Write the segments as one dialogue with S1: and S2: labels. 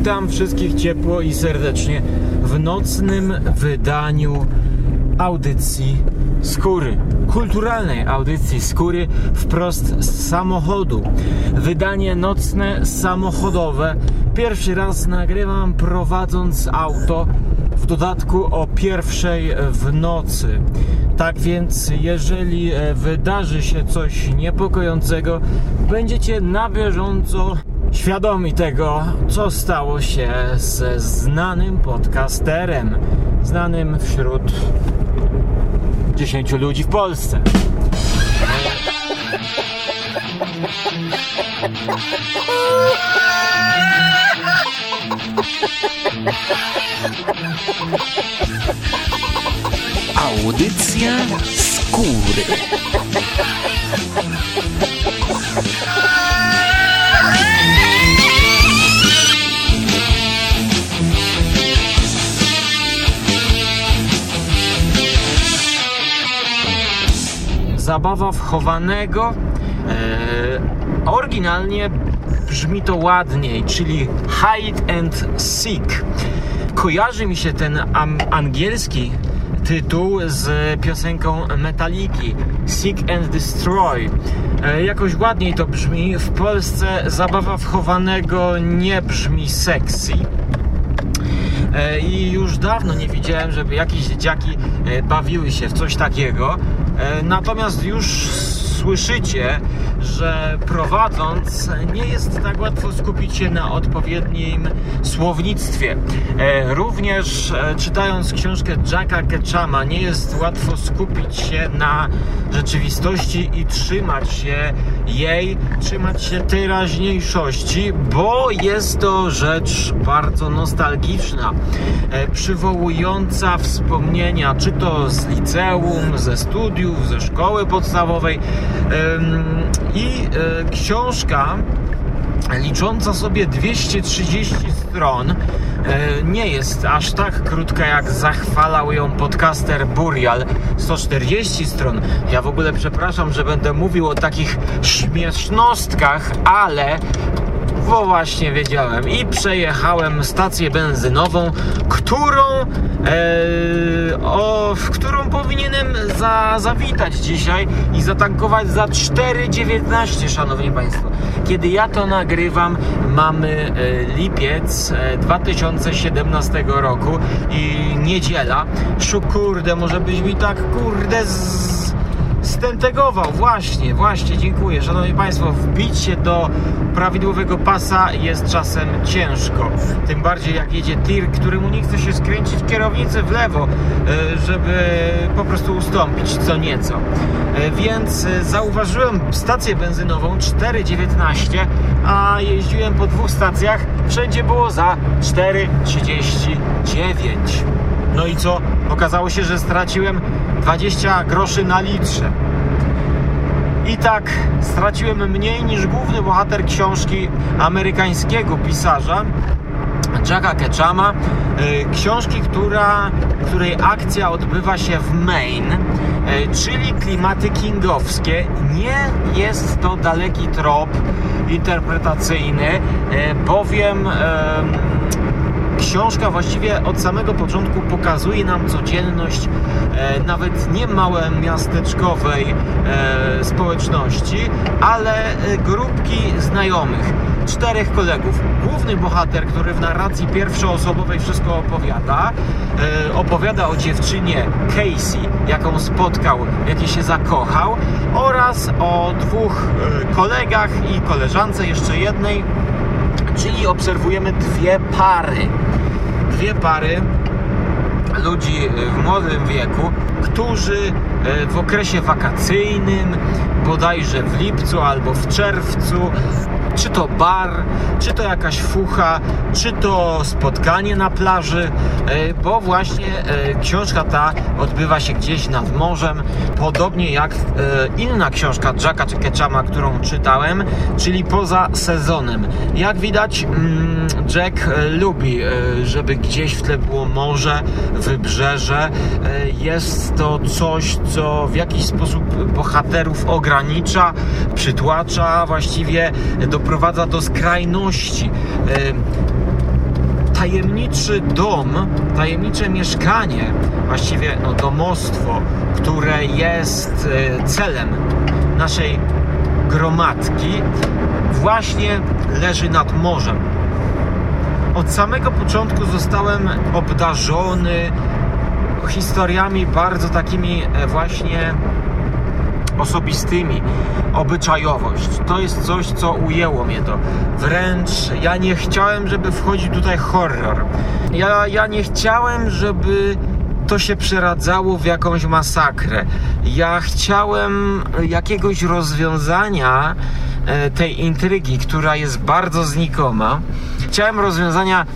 S1: Witam wszystkich ciepło i serdecznie w nocnym wydaniu audycji Skóry. Kulturalnej audycji Skóry wprost z samochodu. Wydanie nocne, samochodowe. Pierwszy raz nagrywam prowadząc auto, w dodatku o pierwszej w nocy. Tak więc, jeżeli e, wydarzy się coś niepokojącego, będziecie na bieżąco świadomi tego, co stało się ze znanym podcasterem, znanym wśród 10 ludzi w Polsce.
S2: Audycja skóry.
S1: Zabawa wchowanego. E, oryginalnie brzmi to ładniej, czyli hide and seek. Kojarzy mi się ten angielski tytuł z piosenką Metaliki Seek and Destroy. E, jakoś ładniej to brzmi. W Polsce zabawa wchowanego nie brzmi sexy. E, I już dawno nie widziałem, żeby jakieś dzieciaki e, bawiły się w coś takiego. E, Natomiast już słyszycie, że prowadząc nie jest tak łatwo skupić się na odpowiednim słownictwie. E, Również e, czytając książkę Jacka Ketchama nie jest łatwo skupić się na rzeczywistości i trzymać się jej, trzymać się teraźniejszości, bo jest to rzecz bardzo nostalgiczna, e, przywołująca wspomnienia, czy to z liceum, ze studiów, ze szkoły podstawowej. I e, książka licząca sobie 230 stron, e, nie jest aż tak krótka jak zachwalał ją podcaster Burial 140 stron. Ja w ogóle przepraszam, że będę mówił o takich śmiesznostkach, ale bo właśnie wiedziałem i przejechałem stację benzynową, którą e, o, w którą powinienem za, zawitać dzisiaj i zatankować za 4,19 szanowni państwo. Kiedy ja to nagrywam mamy e, lipiec e, 2017 roku i niedziela. Szu kurde, może byś mi tak kurde z stentegował, właśnie, właśnie, dziękuję. Szanowni Państwo, wbić się do prawidłowego pasa jest czasem ciężko. Tym bardziej jak jedzie tir, któremu nie chce się skręcić kierownicy w lewo, e, żeby po prostu ustąpić co nieco. E, Więc e, zauważyłem stację benzynową 4,19, a jeździłem po dwóch stacjach, wszędzie było za 4,39. No i co? Okazało się, że straciłem 20 groszy na litrze. I tak straciłem mniej niż główny bohater książki amerykańskiego pisarza Jacka Ketchama. y, Książki, która, której akcja odbywa się w Maine, y, czyli klimaty kingowskie. Nie jest to daleki trop interpretacyjny, y, bowiem em, książka właściwie od samego początku pokazuje nam codzienność e, nawet nie małe miasteczkowej e, społeczności, ale e, grupki znajomych. Czterech kolegów. Główny bohater, który w narracji pierwszoosobowej wszystko opowiada, e, opowiada o dziewczynie Casey, jaką spotkał, jakiej się zakochał, oraz o dwóch e, kolegach i koleżance, jeszcze jednej, czyli obserwujemy dwie pary. Dwie pary ludzi w młodym wieku, którzy e, w okresie wakacyjnym, bodajże w lipcu albo w czerwcu, czy to bar, czy to jakaś fucha, czy to spotkanie na plaży, e, bo właśnie e, książka ta odbywa się gdzieś nad morzem, podobnie jak e, inna książka Jacka Ketchama, którą czytałem, czyli poza sezonem. Jak widać, mm, Jack lubi, żeby gdzieś w tle było morze, wybrzeże. Jest to coś, co w jakiś sposób bohaterów ogranicza, przytłacza, właściwie doprowadza do skrajności. Tajemniczy dom, tajemnicze mieszkanie, właściwie no, domostwo, które jest e, celem naszej gromadki, właśnie leży nad morzem. Od samego początku zostałem obdarzony historiami bardzo takimi e, właśnie osobistymi, obyczajowość. To jest coś, co ujęło mnie to. Wręcz ja nie chciałem, żeby wchodził tutaj horror. Ja, ja nie chciałem, żeby to się przeradzało w jakąś masakrę. Ja chciałem jakiegoś rozwiązania e, tej intrygi, która jest bardzo znikoma. Chciałem rozwiązania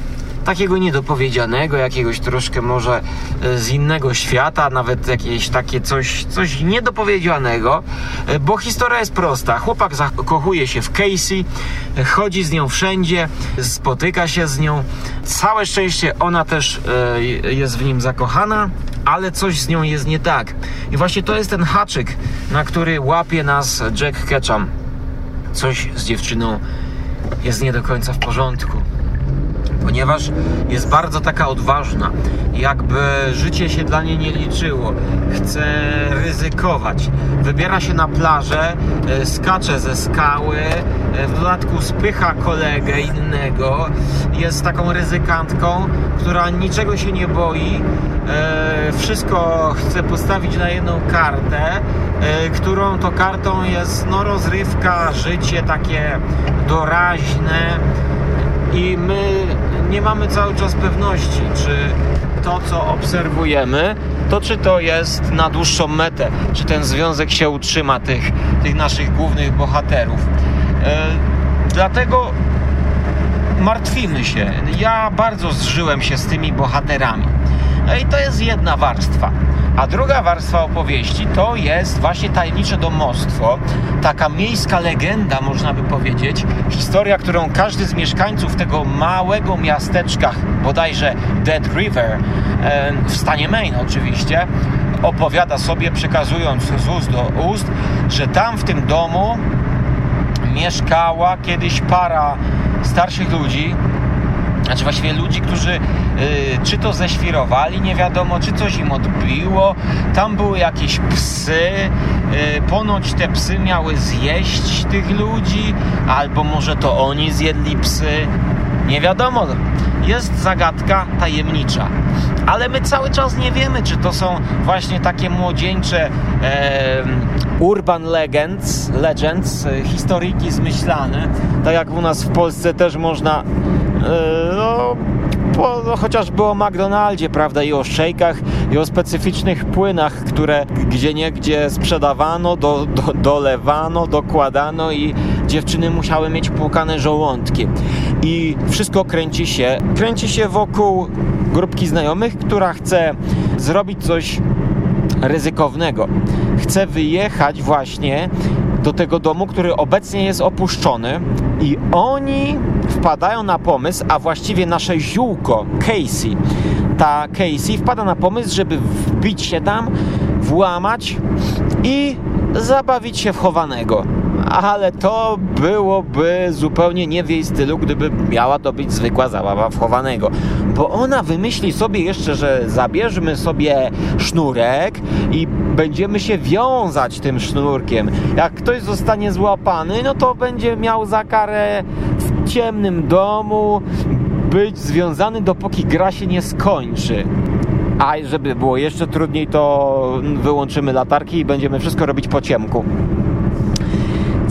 S1: takiego niedopowiedzianego, jakiegoś troszkę może e, z innego świata, nawet jakieś takie coś, coś niedopowiedzianego, e, bo historia jest prosta. Chłopak zakochuje się w Casey, e, chodzi z nią wszędzie, spotyka się z nią. Całe szczęście ona też jest w nim zakochana, ale coś z nią jest nie tak. I właśnie to jest ten haczyk, na który łapie nas Jack Ketchum. Coś z dziewczyną jest nie do końca w porządku ponieważ jest bardzo taka odważna, jakby życie się dla niej nie liczyło, chce ryzykować, wybiera się na plażę, e, skacze ze skały, e, w dodatku spycha kolegę innego, jest taką ryzykantką, która niczego się nie boi, e, wszystko chce postawić na jedną kartę, którą to kartą jest no, rozrywka, życie takie doraźne. I my nie mamy cały czas pewności, czy to, co obserwujemy, to czy to jest na dłuższą metę, czy ten związek się utrzyma tych, tych naszych głównych bohaterów. E, dlatego martwimy się. Ja bardzo zżyłem się z tymi bohaterami. No i to jest jedna warstwa. A druga warstwa opowieści to jest właśnie tajemnicze domostwo, taka miejska legenda, można by powiedzieć, historia, którą każdy z mieszkańców tego małego miasteczka, bodajże Dead River, w stanie Maine oczywiście, opowiada sobie, przekazując z ust do ust, że tam w tym domu mieszkała kiedyś para starszych ludzi, znaczy właściwie ludzi, którzy y, czy to ześwirowali, nie wiadomo, czy coś im odbiło. Tam były jakieś psy, y, ponoć te psy miały zjeść tych ludzi, albo może to oni zjedli psy. Nie wiadomo. Jest zagadka tajemnicza. Ale my cały czas nie wiemy, czy to są właśnie takie młodzieńcze e, urban legends, legends, e, historyjki zmyślane. Tak jak u nas w Polsce też można no, po, no, chociażby o McDonaldzie, prawda, i o szejkach, i o specyficznych płynach, które gdzie niegdzie sprzedawano, do, do, dolewano, dokładano i dziewczyny musiały mieć płukane żołądki. I wszystko kręci się, kręci się wokół grupki znajomych, która chce zrobić coś ryzykownego. Chce wyjechać właśnie do tego domu, który obecnie jest opuszczony i oni wpadają na pomysł, a właściwie nasze ziółko Casey, ta Casey wpada na pomysł, żeby wbić się tam, włamać i zabawić się w chowanego ale to byłoby zupełnie nie w jej stylu, gdyby miała to być zwykła zabawa wchowanego. Bo ona wymyśli sobie jeszcze, że zabierzmy sobie sznurek i będziemy się wiązać tym sznurkiem. Jak ktoś zostanie złapany, no to będzie miał za karę w ciemnym domu być związany, dopóki gra się nie skończy. A żeby było jeszcze trudniej, to wyłączymy latarki i będziemy wszystko robić po ciemku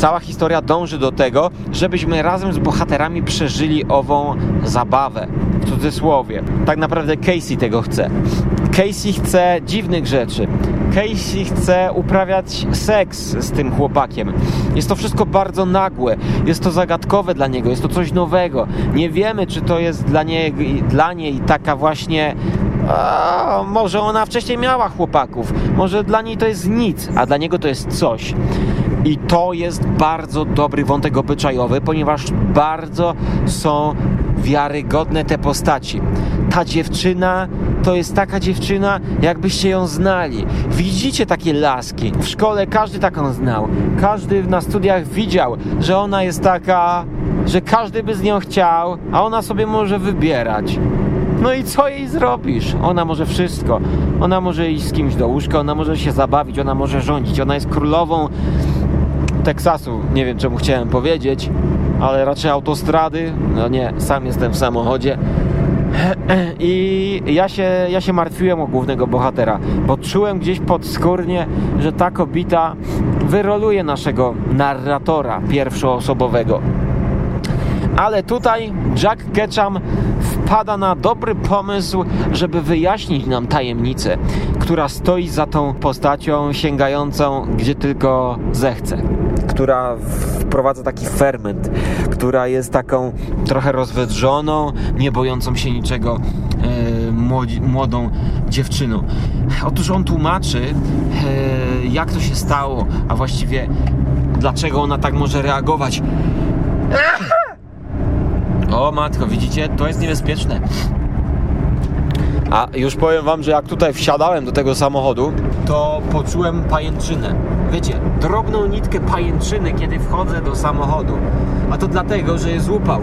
S1: cała historia dąży do tego, żebyśmy razem z bohaterami przeżyli ową zabawę. W cudzysłowie. Tak naprawdę Casey tego chce. Casey chce dziwnych rzeczy. Casey chce uprawiać seks z tym chłopakiem. Jest to wszystko bardzo nagłe, jest to zagadkowe dla niego, jest to coś nowego. Nie wiemy, czy to jest dla niej, dla niej taka właśnie. A, może ona wcześniej miała chłopaków, może dla niej to jest nic, a dla niego to jest coś. I to jest bardzo dobry wątek obyczajowy, ponieważ bardzo są wiarygodne te postaci. Ta dziewczyna to jest taka dziewczyna, jakbyście ją znali. Widzicie takie laski. W szkole każdy taką znał. Każdy na studiach widział, że ona jest taka, że każdy by z nią chciał, a ona sobie może wybierać. No i co jej zrobisz? Ona może wszystko. Ona może iść z kimś do łóżka, ona może się zabawić, ona może rządzić. Ona jest królową Teksasu. Nie wiem czemu chciałem powiedzieć, ale raczej autostrady. No nie, sam jestem w samochodzie. I ja się, ja się martwiłem o głównego bohatera, bo czułem gdzieś podskórnie, że ta kobita wyroluje naszego narratora pierwszoosobowego. Ale tutaj Jack Ketchum wpada na dobry pomysł, żeby wyjaśnić nam tajemnicę, która stoi za tą postacią sięgającą gdzie tylko zechce. Która wprowadza taki ferment, która jest taką trochę rozwydrzoną, nie bojącą się niczego e, młodzi, młodą dziewczyną. Otóż on tłumaczy, e, jak to się stało, a właściwie dlaczego ona tak może reagować. O matko, widzicie? To jest niebezpieczne. A już powiem wam, że jak tutaj wsiadałem do tego samochodu, to poczułem pajęczynę. Wiecie, drobną nitkę pajęczyny, kiedy wchodzę do samochodu. A to dlatego, że jest upał.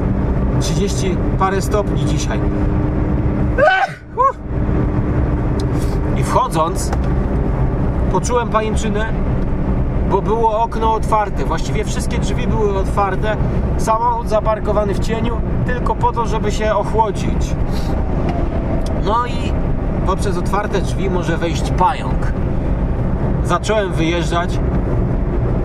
S1: 30 parę stopni dzisiaj. I wchodząc, poczułem pajęczynę, bo było okno otwarte. Właściwie wszystkie drzwi były otwarte. Samochód zaparkowany w cieniu, tylko po to, żeby się ochłodzić. No i poprzez otwarte drzwi może wejść pająk. Zacząłem wyjeżdżać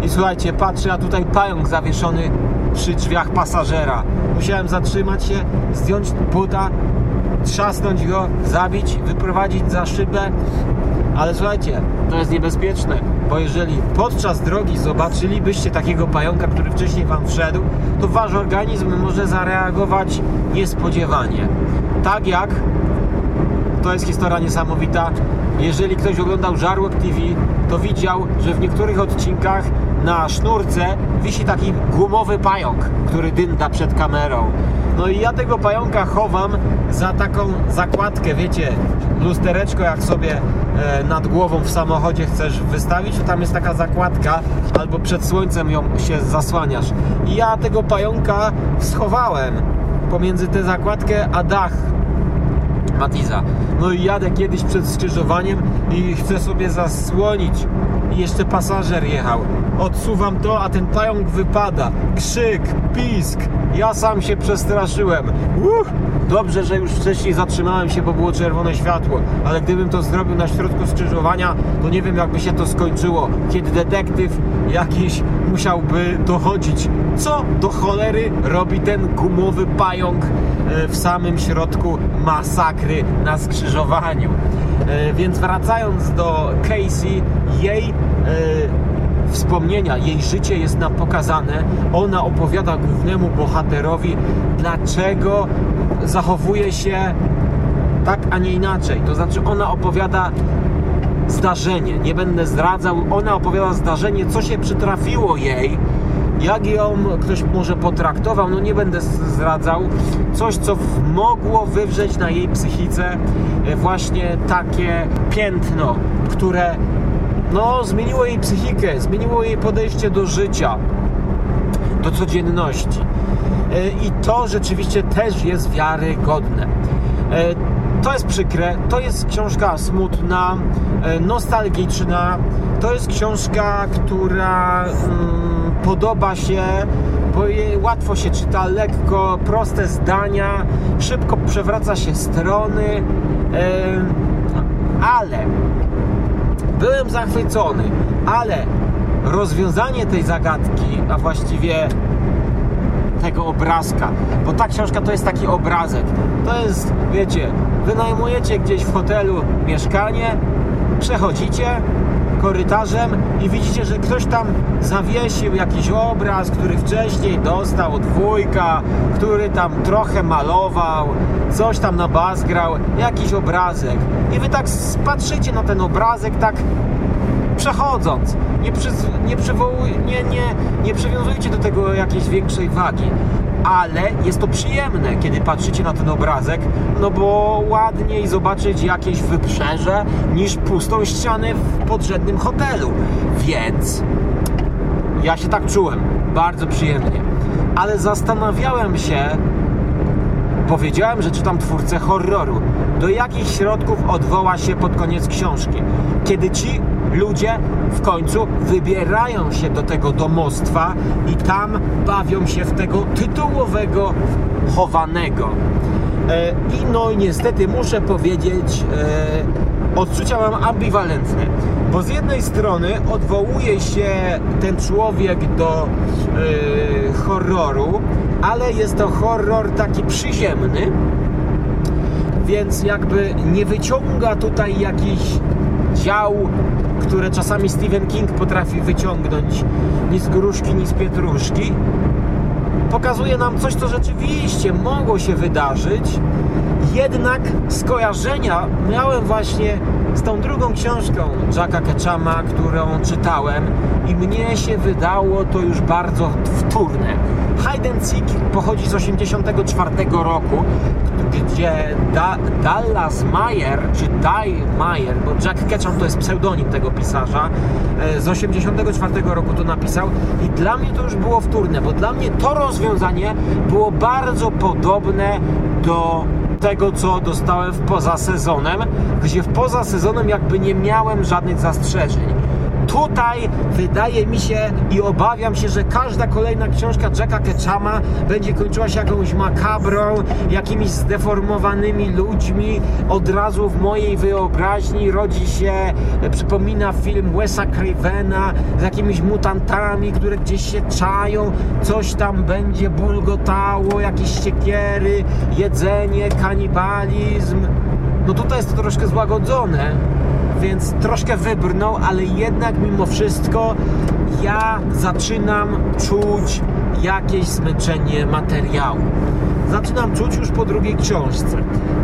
S1: i słuchajcie, patrzę, a tutaj pająk zawieszony przy drzwiach pasażera. Musiałem zatrzymać się, zdjąć buta, trzasnąć go, zabić, wyprowadzić za szybę. Ale słuchajcie, to jest niebezpieczne, bo jeżeli podczas drogi zobaczylibyście takiego pająka, który wcześniej wam wszedł, to wasz organizm może zareagować niespodziewanie. Tak jak to jest historia niesamowita. Jeżeli ktoś oglądał Żarłok TV, to widział, że w niektórych odcinkach na sznurce wisi taki gumowy pająk, który dynda przed kamerą. No i ja tego pająka chowam za taką zakładkę, wiecie, lustereczko jak sobie e, nad głową w samochodzie chcesz wystawić, tam jest taka zakładka, albo przed słońcem ją się zasłaniasz. I ja tego pająka schowałem pomiędzy tę zakładkę a dach Matiza. No i jadę kiedyś przed skrzyżowaniem i chcę sobie zasłonić i jeszcze pasażer jechał. Odsuwam to, a ten pająk wypada. Krzyk, pisk. Ja sam się przestraszyłem. Uff, dobrze, że już wcześniej zatrzymałem się, bo było czerwone światło. Ale gdybym to zrobił na środku skrzyżowania, to nie wiem, jakby się to skończyło. Kiedy detektyw jakiś musiałby dochodzić, co do cholery robi ten gumowy pająk e, w samym środku masakry na skrzyżowaniu. E, więc wracając do Casey, jej e, wspomnienia, jej życie jest nam pokazane. Ona opowiada głównemu bohaterowi, dlaczego zachowuje się tak, a nie inaczej. To znaczy, ona opowiada zdarzenie, nie będę zdradzał, ona opowiada zdarzenie, co się przytrafiło jej, jak ją ktoś może potraktował, no nie będę zdradzał, coś, co mogło wywrzeć na jej psychice e, właśnie takie piętno, które no, zmieniło jej psychikę, zmieniło jej podejście do życia, do codzienności. E, I to rzeczywiście też jest wiarygodne. E, to jest przykre, to jest książka smutna, e, nostalgiczna, to jest książka, która mm, podoba się, bo łatwo się czyta, lekko, proste zdania, szybko przewraca się strony, ale byłem zachwycony, ale rozwiązanie tej zagadki, a właściwie tego obrazka, bo ta książka to jest taki obrazek. To jest, wiecie, wynajmujecie gdzieś w hotelu mieszkanie, przechodzicie korytarzem i widzicie, że ktoś tam zawiesił jakiś obraz, który wcześniej dostał od wujka, który tam trochę malował, coś tam na bas grał, jakiś obrazek. I wy tak patrzycie na ten obrazek, tak przechodząc. Nie, przy, nie, przywołuj, nie, nie, nie przywiązujcie do tego jakiejś większej wagi. ale jest to przyjemne, kiedy patrzycie na ten obrazek, no bo ładniej zobaczyć jakieś wybrzeże niż pustą ścianę w podrzędnym hotelu. Więc ja się tak czułem, bardzo przyjemnie. Ale zastanawiałem się, powiedziałem, że czytam twórcę horroru. Do jakich środków odwoła się pod koniec książki? Kiedy ci ludzie w końcu wybierają się do tego domostwa i tam bawią się w tego tytułowego chowanego. E, I no niestety muszę powiedzieć, e, odczucia mam ambiwalentne, bo z jednej strony odwołuje się ten człowiek do e, horroru, ale jest to horror taki przyziemny, więc jakby nie wyciąga tutaj jakichś dział, które czasami Stephen King potrafi wyciągnąć ni z gruszki, ni z pietruszki. Pokazuje nam coś, co rzeczywiście mogło się wydarzyć, jednak skojarzenia miałem właśnie z tą drugą książką Jacka Ketchama, którą czytałem i mnie się wydało to już bardzo wtórne. Hide and Seek pochodzi z 1984 roku, gdzie da Dallas Mayer, czy Dai Mayer, bo Jack Ketchum to jest pseudonim tego pisarza, e, z 1984 roku to napisał i dla mnie to już było wtórne, bo dla mnie to rozwiązanie było bardzo podobne do tego, co dostałem w poza sezonem, gdzie w poza sezonem jakby nie miałem żadnych zastrzeżeń. Tutaj wydaje mi się i obawiam się, że każda kolejna książka Jacka Ketchama będzie kończyła się jakąś makabrą, jakimiś zdeformowanymi ludźmi. Od razu w mojej wyobraźni rodzi się, e, przypomina film Wes'a Cravena z jakimiś mutantami, które gdzieś się czają, coś tam będzie bulgotało, jakieś siekiery, jedzenie, kanibalizm. No tutaj jest to troszkę złagodzone więc troszkę wybrnął, ale jednak mimo wszystko ja zaczynam czuć jakieś zmęczenie materiału. Zaczynam czuć już po drugiej książce.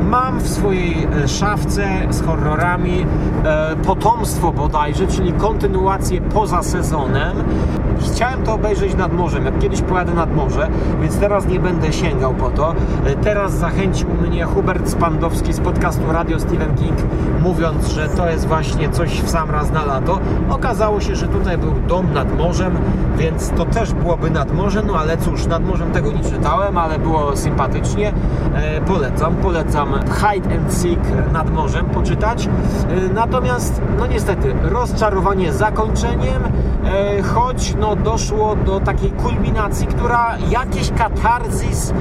S1: Mam w swojej e, szafce z horrorami e, potomstwo bodajże, czyli kontynuację poza sezonem. Chciałem to obejrzeć nad morzem, jak kiedyś pojadę nad morze, więc teraz nie będę sięgał po to. E, teraz zachęcił mnie Hubert Spandowski z podcastu Radio Stephen King, mówiąc, że to jest właśnie coś w sam raz na lato. Okazało się, że tutaj był dom nad morzem, więc to też byłoby nad morzem, no ale cóż, nad morzem tego nie czytałem, ale było sympatycznie. E, polecam, polecam Hide and Seek nad morzem poczytać. E, natomiast, no niestety, rozczarowanie zakończeniem, e, choć no doszło do takiej kulminacji, która jakiś katarzis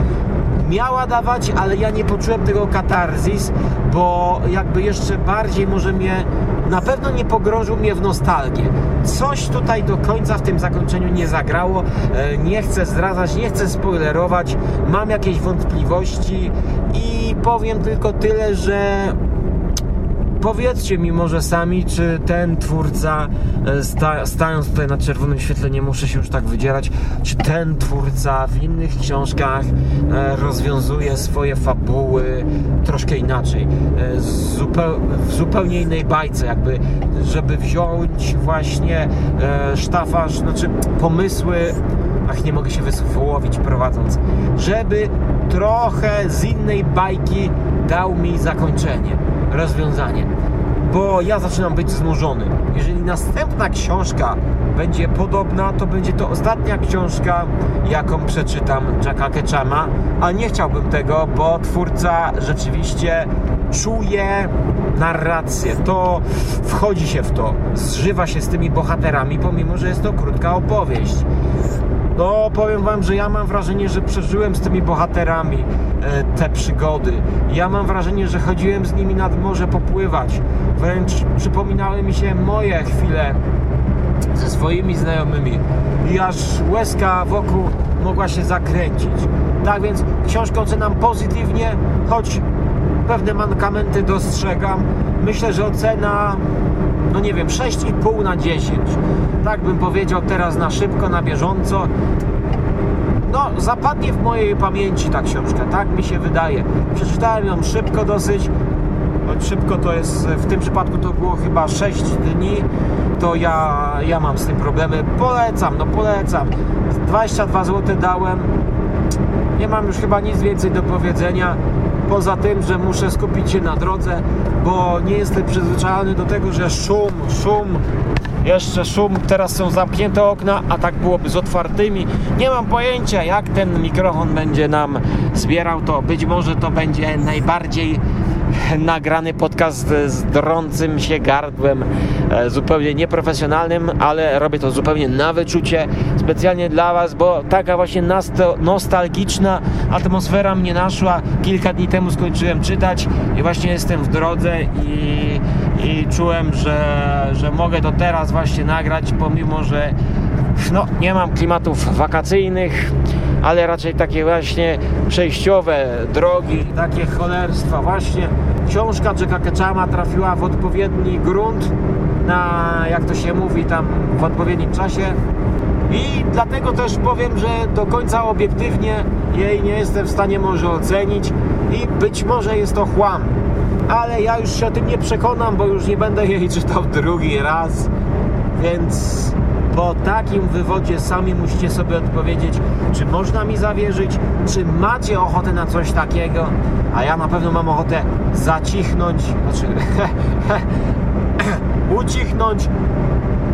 S1: miała dawać, ale ja nie poczułem tego katarzis, bo jakby jeszcze bardziej może mnie, na pewno nie pogrążył mnie w nostalgię. Coś tutaj do końca w tym zakończeniu nie zagrało, e, nie chcę zdradzać, nie chcę spoilerować, mam jakieś wątpliwości i powiem tylko tyle, że powiedzcie mi może sami, czy ten twórca, e, sta, stając tutaj na czerwonym świetle, nie muszę się już tak wydzierać, czy ten twórca w innych książkach e, rozwiązuje swoje fabuły troszkę inaczej, e, w zupełnie innej bajce, jakby, żeby wziąć właśnie sztafaż, znaczy pomysły ach nie mogę się wysłowić prowadząc, żeby trochę z innej bajki dał mi zakończenie rozwiązanie. Bo ja zaczynam być znużony. Jeżeli następna książka będzie podobna, to będzie to ostatnia książka, jaką przeczytam Jacka Ketchama, a nie chciałbym tego, bo twórca rzeczywiście czuje narrację, to wchodzi się w to, zżywa się z tymi bohaterami, pomimo, że jest to krótka opowieść. No, powiem Wam, że ja mam wrażenie, że przeżyłem z tymi bohaterami e, te przygody. Ja mam wrażenie, że chodziłem z nimi nad morze popływać. Wręcz przypominały mi się moje chwile ze swoimi znajomymi i aż łezka wokół mogła się zakręcić. Tak więc książkę ocenam pozytywnie, choć pewne mankamenty dostrzegam. Myślę, że ocena no nie wiem, 6,5 na 10. Tak bym powiedział teraz na szybko, na bieżąco. No, zapadnie w mojej pamięci ta książka, tak mi się wydaje. Przeczytałem ją szybko dosyć. Choć szybko to jest, w tym przypadku to było chyba 6 dni, to ja, ja mam z tym problemy. Polecam, no polecam. 22 zł dałem Nie mam już chyba nic więcej do powiedzenia. Poza tym, że muszę skupić się na drodze, bo nie jestem przyzwyczajony do tego, że szum, szum, jeszcze szum, teraz są zamknięte okna, a tak byłoby z otwartymi. Nie mam pojęcia, jak ten mikrofon będzie nam zbierał to. Być może to będzie najbardziej nagrany podcast z drącym się gardłem, e, zupełnie nieprofesjonalnym, ale robię to zupełnie na wyczucie, specjalnie dla Was, bo taka właśnie nostalgiczna atmosfera mnie naszła. Kilka dni temu skończyłem czytać i właśnie jestem w drodze i, i czułem, że, że mogę to teraz właśnie nagrać, pomimo, że no, nie mam klimatów wakacyjnych, ale raczej takie właśnie przejściowe drogi, takie cholerstwa. Właśnie książka Jacka Ketchama trafiła w odpowiedni grunt na, jak to się mówi, tam w odpowiednim czasie. I dlatego też powiem, że do końca obiektywnie jej nie jestem w stanie może ocenić i być może jest to chłam. Ale ja już się o tym nie przekonam, bo już nie będę jej czytał drugi raz. Więc po takim wywodzie sami musicie sobie odpowiedzieć, czy można mi zawierzyć, czy macie ochotę na coś takiego, a ja na pewno mam ochotę zacichnąć, znaczy ucichnąć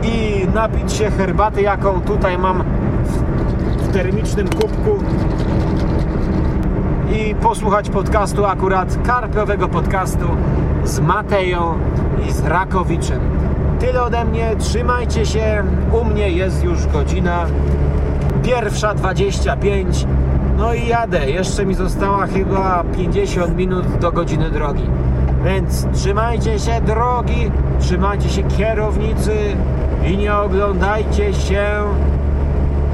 S1: i napić się herbaty, jaką tutaj mam w, termicznym kubku i posłuchać podcastu akurat karpiowego podcastu z Mateją i z Rakowiczem. Tyle ode mnie, trzymajcie się. U mnie jest już godzina pierwsza 25. No i jadę. Jeszcze mi została chyba 50 minut do godziny drogi. Więc trzymajcie się drogi, trzymajcie się kierownicy i nie oglądajcie się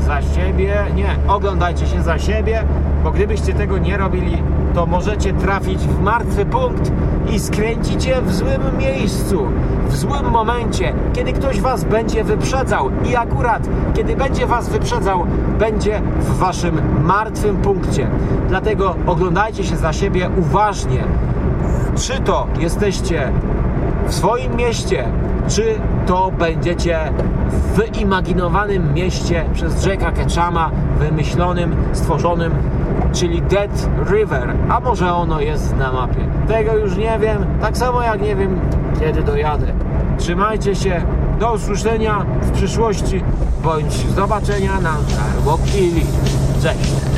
S1: za siebie. Nie, oglądajcie się za siebie, bo gdybyście tego nie robili, to możecie trafić w martwy punkt i skręcicie w złym miejscu, w złym momencie, kiedy ktoś was będzie wyprzedzał i akurat kiedy będzie was wyprzedzał, będzie w waszym martwym punkcie. Dlatego oglądajcie się za siebie uważnie. Czy to jesteście w swoim mieście, czy to będziecie w wyimaginowanym mieście przez Jacka Ketchama, wymyślonym, stworzonym, czyli Dead River, a może ono jest na mapie. Tego już nie wiem, tak samo jak nie wiem, kiedy dojadę. Trzymajcie się, do usłyszenia w przyszłości, bądź zobaczenia na Żarłokili. Cześć!